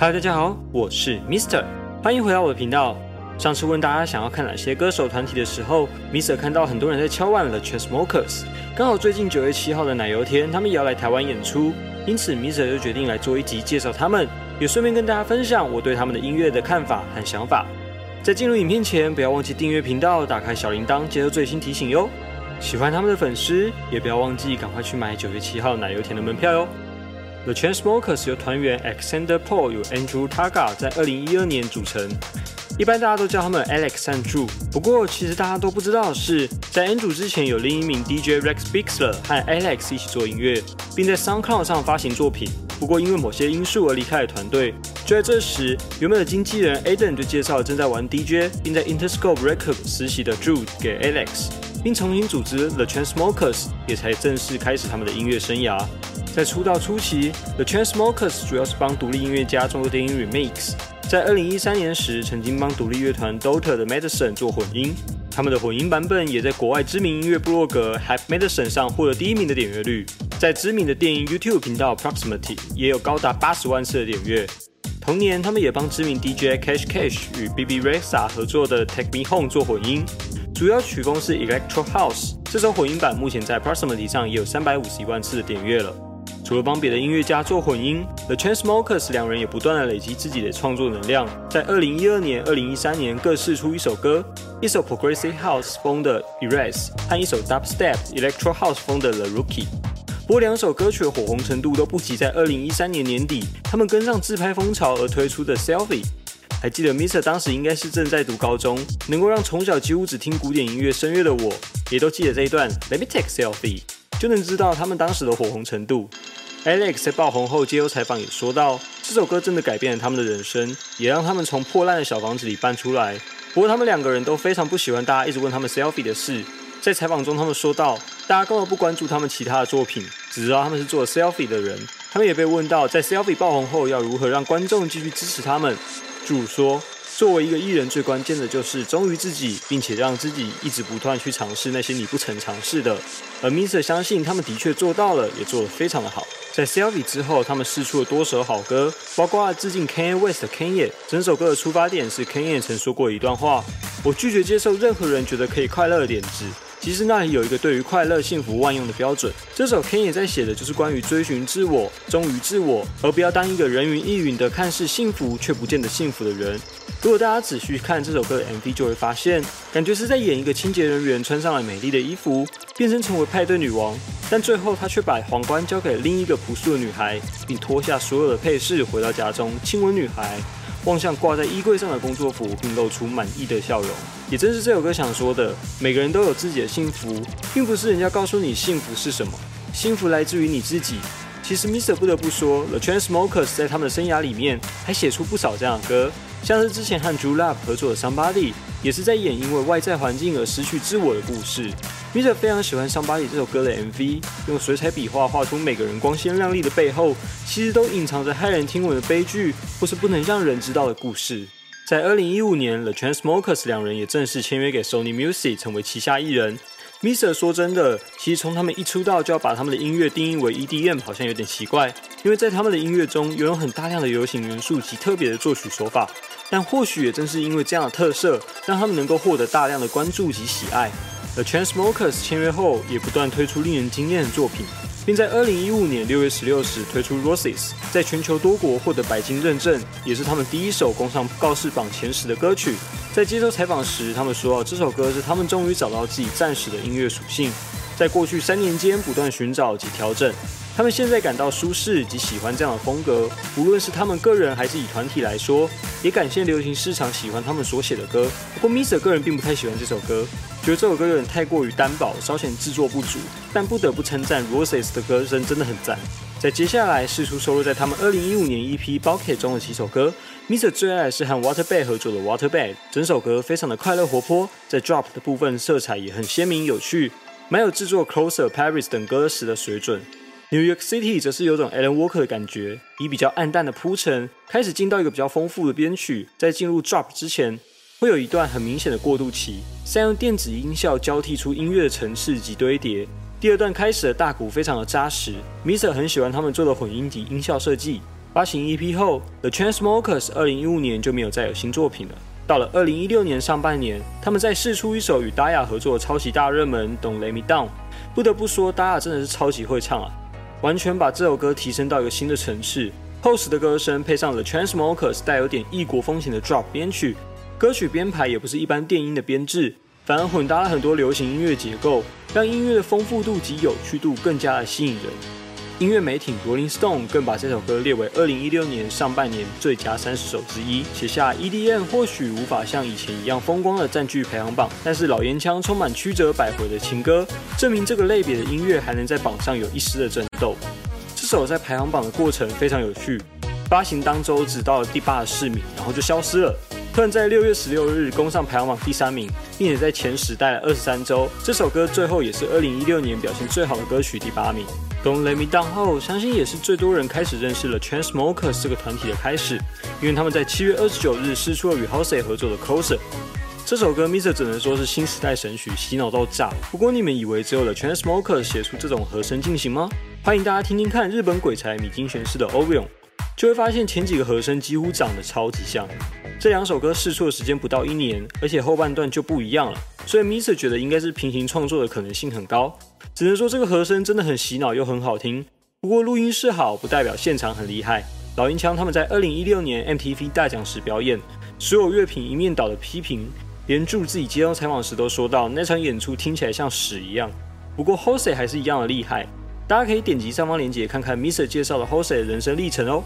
Hello，大家好，我是 Mister，欢迎回到我的频道。上次问大家想要看哪些歌手团体的时候，Mister 看到很多人在敲碗了 Chainsmokers，刚好最近九月七号的奶油天，他们也要来台湾演出，因此 Mister 就决定来做一集介绍他们，也顺便跟大家分享我对他们的音乐的看法和想法。在进入影片前，不要忘记订阅频道，打开小铃铛，接收最新提醒哟。喜欢他们的粉丝，也不要忘记赶快去买九月七号奶油田的门票哟。The Chainsmokers 由团员 Alexander Paul 与 Andrew Targa 在二零一二年组成，一般大家都叫他们 Alex 和 Drew。不过，其实大家都不知道的是，在 Andrew 之前有另一名 DJ Rex Bixler 和 Alex 一起做音乐，并在 SoundCloud 上发行作品。不过，因为某些因素而离开了团队。就在这时，原本的经纪人 Aden 就介绍了正在玩 DJ 并在 Interscope r e c o r d 实习的 Drew 给 Alex，并重新组织 The Chainsmokers，也才正式开始他们的音乐生涯。在出道初期，The Chainsmokers 主要是帮独立音乐家做电音 remix。在2013年时，曾经帮独立乐团 Dota 的 Medicine 做混音，他们的混音版本也在国外知名音乐部落格 Have Medicine 上获得第一名的点阅率。在知名的电影 YouTube 频道 Proximity 也有高达八十万次的点阅。同年，他们也帮知名 DJ Cash Cash 与 BB Rexa 合作的 Take Me Home 做混音，主要曲风是 Electro House。这首混音版目前在 Proximity 上也有三百五十一万次的点阅了。除了帮别的音乐家做混音，The Chainsmokers 两人也不断的累积自己的创作能量。在二零一二年、二零一三年各试出一首歌，一首 Progressive House 风的 Erase 和一首 Dubstep Electro House 风的 The Rookie。不过两首歌曲的火红程度都不及在二零一三年年底他们跟上自拍风潮而推出的 Selfie。还记得 Mr 当时应该是正在读高中，能够让从小几乎只听古典音乐声乐的我，也都记得这一段 Let me take selfie，就能知道他们当时的火红程度。Alex 在爆红后接受采访也说到，这首歌真的改变了他们的人生，也让他们从破烂的小房子里搬出来。不过他们两个人都非常不喜欢大家一直问他们 selfie 的事。在采访中，他们说到，大家根本不关注他们其他的作品，只知道他们是做 selfie 的人。他们也被问到，在 selfie 爆红后要如何让观众继续支持他们。主说。作为一个艺人，最关键的就是忠于自己，并且让自己一直不断去尝试那些你不曾尝试的。而 Mr 相信他们的确做到了，也做得非常的好。在 Selfie 之后，他们试出了多首好歌，包括致敬 Kanye West 的 Kanye。整首歌的出发点是 Kanye 曾说过一段话：“我拒绝接受任何人觉得可以快乐的点子。”其实那里有一个对于快乐、幸福万用的标准。这首 Ken 也在写的就是关于追寻自我、忠于自我，而不要当一个人云亦云的看似幸福却不见得幸福的人。如果大家仔细看这首歌的 MV，就会发现，感觉是在演一个清洁人员穿上了美丽的衣服，变身成为派对女王，但最后他却把皇冠交给另一个朴素的女孩，并脱下所有的配饰，回到家中亲吻女孩。望向挂在衣柜上的工作服，并露出满意的笑容。也正是这首歌想说的，每个人都有自己的幸福，并不是人家告诉你幸福是什么，幸福来自于你自己。其实，Mr 不得不说，The Chainsmokers 在他们的生涯里面还写出不少这样的歌，像是之前和 Drew Love 合作的 Somebody，也是在演因为外在环境而失去自我的故事。Mr 非常喜欢《Somebody》这首歌的 MV，用水彩笔画画出每个人光鲜亮丽的背后，其实都隐藏着骇人听闻的悲剧，或是不能让人知道的故事。在2015年，The Transmokers 两人也正式签约给 Sony Music，成为旗下艺人。Mr 说真的，其实从他们一出道就要把他们的音乐定义为 EDM，好像有点奇怪，因为在他们的音乐中拥有很大量的流行元素及特别的作曲手法。但或许也正是因为这样的特色，让他们能够获得大量的关注及喜爱。The Chainsmokers 签约后，也不断推出令人惊艳的作品，并在2015年6月16时推出 Roses，在全球多国获得白金认证，也是他们第一首攻上告示榜前十的歌曲。在接受采访时，他们说这首歌是他们终于找到自己暂时的音乐属性，在过去三年间不断寻找及调整。他们现在感到舒适及喜欢这样的风格，无论是他们个人还是以团体来说，也感谢流行市场喜欢他们所写的歌。不过，Miser 个人并不太喜欢这首歌，觉得这首歌有点太过于单薄，稍显制作不足。但不得不称赞 Roses 的歌声真的很赞。在接下来试出收录在他们2015年 EP《Bucket》中的几首歌，Miser 最爱是和 Waterbed 合作的《Waterbed》，整首歌非常的快乐活泼，在 Drop 的部分色彩也很鲜明有趣，蛮有制作 Closer、Paris 等歌时的水准。New York City 则是有种 Alan Walker 的感觉，以比较暗淡的铺陈，开始进到一个比较丰富的编曲，在进入 Drop 之前，会有一段很明显的过渡期，善用电子音效交替出音乐的层次及堆叠。第二段开始的大鼓非常的扎实，Mr 很喜欢他们做的混音及音效设计，发行 EP 后，The Transmokers 二零一五年就没有再有新作品了。到了二零一六年上半年，他们再试出一首与 Daya 合作的超级大热门《Don't Let Me Down》。不得不说，Daya 真的是超级会唱啊，完全把这首歌提升到一个新的层次。厚实的歌声配上了 Transmokers 带有点异国风情的 Drop 编曲，歌曲编排也不是一般电音的编制，反而混搭了很多流行音乐结构，让音乐的丰富度及有趣度更加的吸引人。音乐媒体 Rolling Stone 更把这首歌列为2016年上半年最佳三十首之一，写下 EDM 或许无法像以前一样风光的占据排行榜，但是老烟枪充满曲折百回的情歌，证明这个类别的音乐还能在榜上有一丝的争斗。这首在排行榜的过程非常有趣，发行当周只到了第八十四名，然后就消失了，突然在六月十六日攻上排行榜第三名，并且在前十待了二十三周。这首歌最后也是2016年表现最好的歌曲第八名。Don't Let Me Down 后，相信也是最多人开始认识了 Chainsmokers 这个团体的开始，因为他们在七月二十九日试出了与 Halsey 合作的 Closer。这首歌 Mr 只能说是新时代神曲，洗脑到炸。不过你们以为只有了 Chainsmokers 写出这种和声进行吗？欢迎大家听听看日本鬼才米津玄师的 Orion，就会发现前几个和声几乎长得超级像。这两首歌试出的时间不到一年，而且后半段就不一样了，所以 Mr 觉得应该是平行创作的可能性很高。只能说这个和声真的很洗脑又很好听。不过录音室好不代表现场很厉害。老鹰枪他们在二零一六年 MTV 大奖时表演，所有乐评一面倒的批评，连助自己接受采访时都说到那场演出听起来像屎一样。不过 Jose 还是一样的厉害，大家可以点击上方链接看看 Mr 介绍的 Jose 的人生历程哦。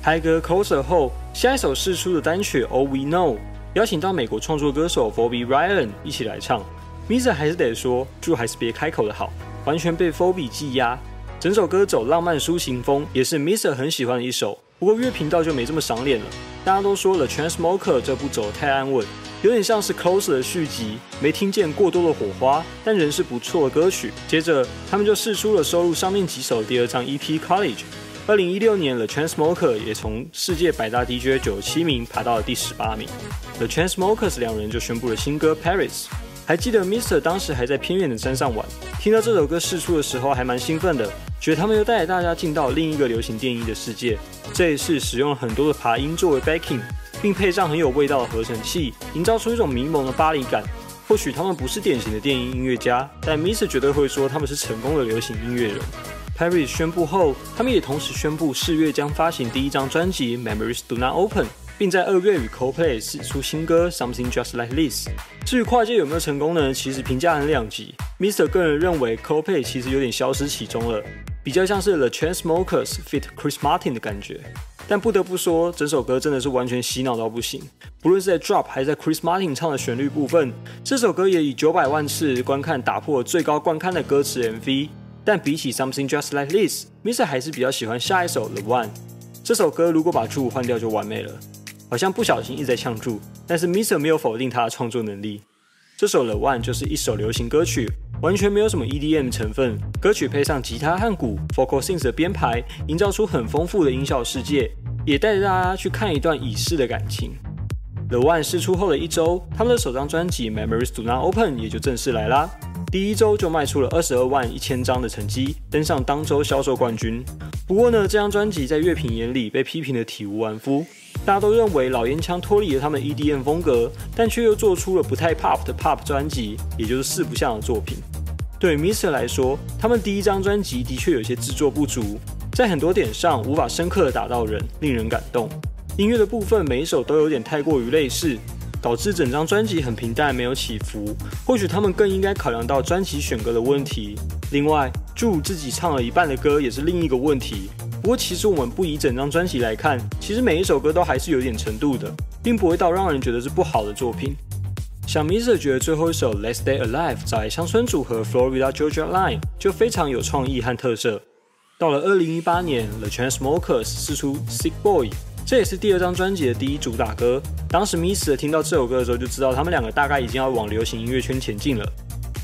嗨歌 Closer 后，下一首试出的单曲 All We Know 邀请到美国创作歌手 Bobby Ryan 一起来唱。Misa 还是得说，祝还是别开口的好，完全被 Phoebe 挤压。整首歌走浪漫抒情风，也是 Misa 很喜欢的一首。不过乐频道就没这么赏脸了，大家都说了 Transmoker 这步走太安稳，有点像是 Closer 的续集，没听见过多的火花，但仍是不错的歌曲。接着他们就试出了收录上面几首第二张 EP College。二零一六年，The Transmoker 也从世界百大 DJ 九十七名爬到了第十八名。The Transmokers 两人就宣布了新歌 Paris。还记得 Mr 当时还在偏远的山上玩，听到这首歌试出的时候还蛮兴奋的，觉得他们又带着大家进到另一个流行电音的世界。这一次使用了很多的爬音作为 backing，并配上很有味道的合成器，营造出一种迷蒙的巴黎感。或许他们不是典型的电音音乐家，但 Mr 绝对会说他们是成功的流行音乐人。Paris 宣布后，他们也同时宣布四月将发行第一张专辑 Memories Do Not Open。并在二月与 Coldplay 试出新歌 Something Just Like This。至于跨界有没有成功呢？其实评价很两极。Mr 个人认为 Coldplay 其实有点消失其中了，比较像是 The Chainsmokers fit Chris Martin 的感觉。但不得不说，整首歌真的是完全洗脑到不行。不论是在 Drop 还是在 Chris Martin 唱的旋律部分，这首歌也以九百万次观看打破最高观看的歌词 MV。但比起 Something Just Like This，Mr 还是比较喜欢下一首 The One。这首歌如果把 Drew 换掉就完美了。好像不小心一直在呛住，但是 Mr 没有否定他的创作能力。这首 The One 就是一首流行歌曲，完全没有什么 EDM 成分。歌曲配上吉他和鼓，Focal Synth 的编排，营造出很丰富的音效世界，也带着大家去看一段已逝的感情。The One 试出后的一周，他们的首张专辑 Memories Do Not Open 也就正式来啦。第一周就卖出了二十二万一千张的成绩，登上当周销售冠军。不过呢，这张专辑在乐评眼里被批评的体无完肤。大家都认为老烟枪脱离了他们 EDM 风格，但却又做出了不太 pop 的 pop 专辑，也就是四不像的作品。对 Mr 来说，他们第一张专辑的确有些制作不足，在很多点上无法深刻的打到人，令人感动。音乐的部分每一首都有点太过于类似，导致整张专辑很平淡，没有起伏。或许他们更应该考量到专辑选歌的问题。另外，祝自己唱了一半的歌也是另一个问题。不过，其实我们不以整张专辑来看，其实每一首歌都还是有点程度的，并不会到让人觉得是不好的作品。像 Mr 觉得最后一首《Let's Stay Alive》在乡村组合 Florida Georgia Line 就非常有创意和特色。到了二零一八年，The Chainsmokers 试出《Sick Boy》，这也是第二张专辑的第一主打歌。当时 Miss 听到这首歌的时候，就知道他们两个大概已经要往流行音乐圈前进了。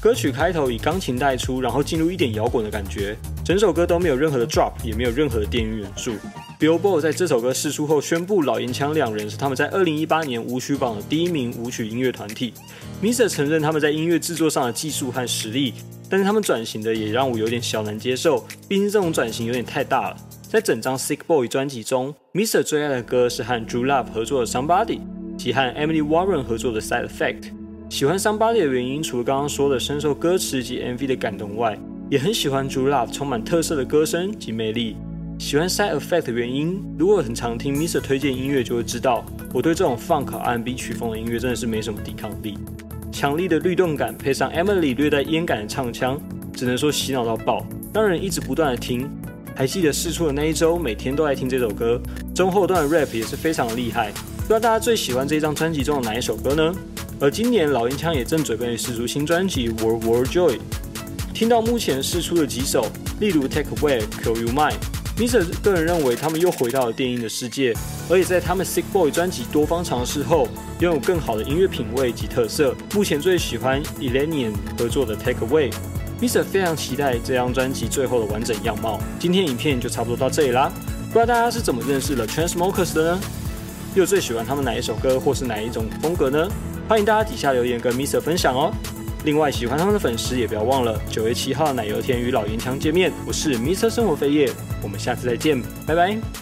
歌曲开头以钢琴带出，然后进入一点摇滚的感觉，整首歌都没有任何的 drop，也没有任何的电音元素。Billboard 在这首歌释出后宣布，老烟枪两人是他们在二零一八年舞曲榜的第一名舞曲音乐团体。Miss 承认他们在音乐制作上的技术和实力，但是他们转型的也让我有点小难接受，毕竟这种转型有点太大了。在整张 Sick Boy 专辑中，Mr 最爱的歌是和 Drew Love 合作的 Somebody，及和 Emily Warren 合作的 Side Effect。喜欢 Somebody 的原因，除了刚刚说的深受歌词及 MV 的感动外，也很喜欢 Drew Love 充满特色的歌声及魅力。喜欢 Side Effect 的原因，如果很常听 Mr 推荐音乐，就会知道我对这种 Funk R&B 曲风的音乐真的是没什么抵抗力。强力的律动感配上 Emily 略带烟感的唱腔，只能说洗脑到爆，让人一直不断的听。还记得试出的那一周，每天都在听这首歌，中后段的 rap 也是非常的厉害。不知道大家最喜欢这张专辑中的哪一首歌呢？而今年老烟枪也正准备试出新专辑《World War Joy》，听到目前试出的几首，例如《Take Away》《Kill You Mine》，Mr 个人认为他们又回到了电音的世界，而且在他们《Sick Boy》专辑多方尝试后，拥有更好的音乐品味及特色。目前最喜欢 Elenian 合作的《Take Away》，Mr 非常期待这张专辑最后的完整样貌。今天影片就差不多到这里啦，不知道大家是怎么认识了 Transmokers 的呢？又最喜欢他们哪一首歌，或是哪一种风格呢？欢迎大家底下留言跟 Mr 分享哦。另外，喜欢他们的粉丝也不要忘了九月七号奶油田与老岩枪见面。我是 Mr 生活飞叶，我们下次再见，拜拜。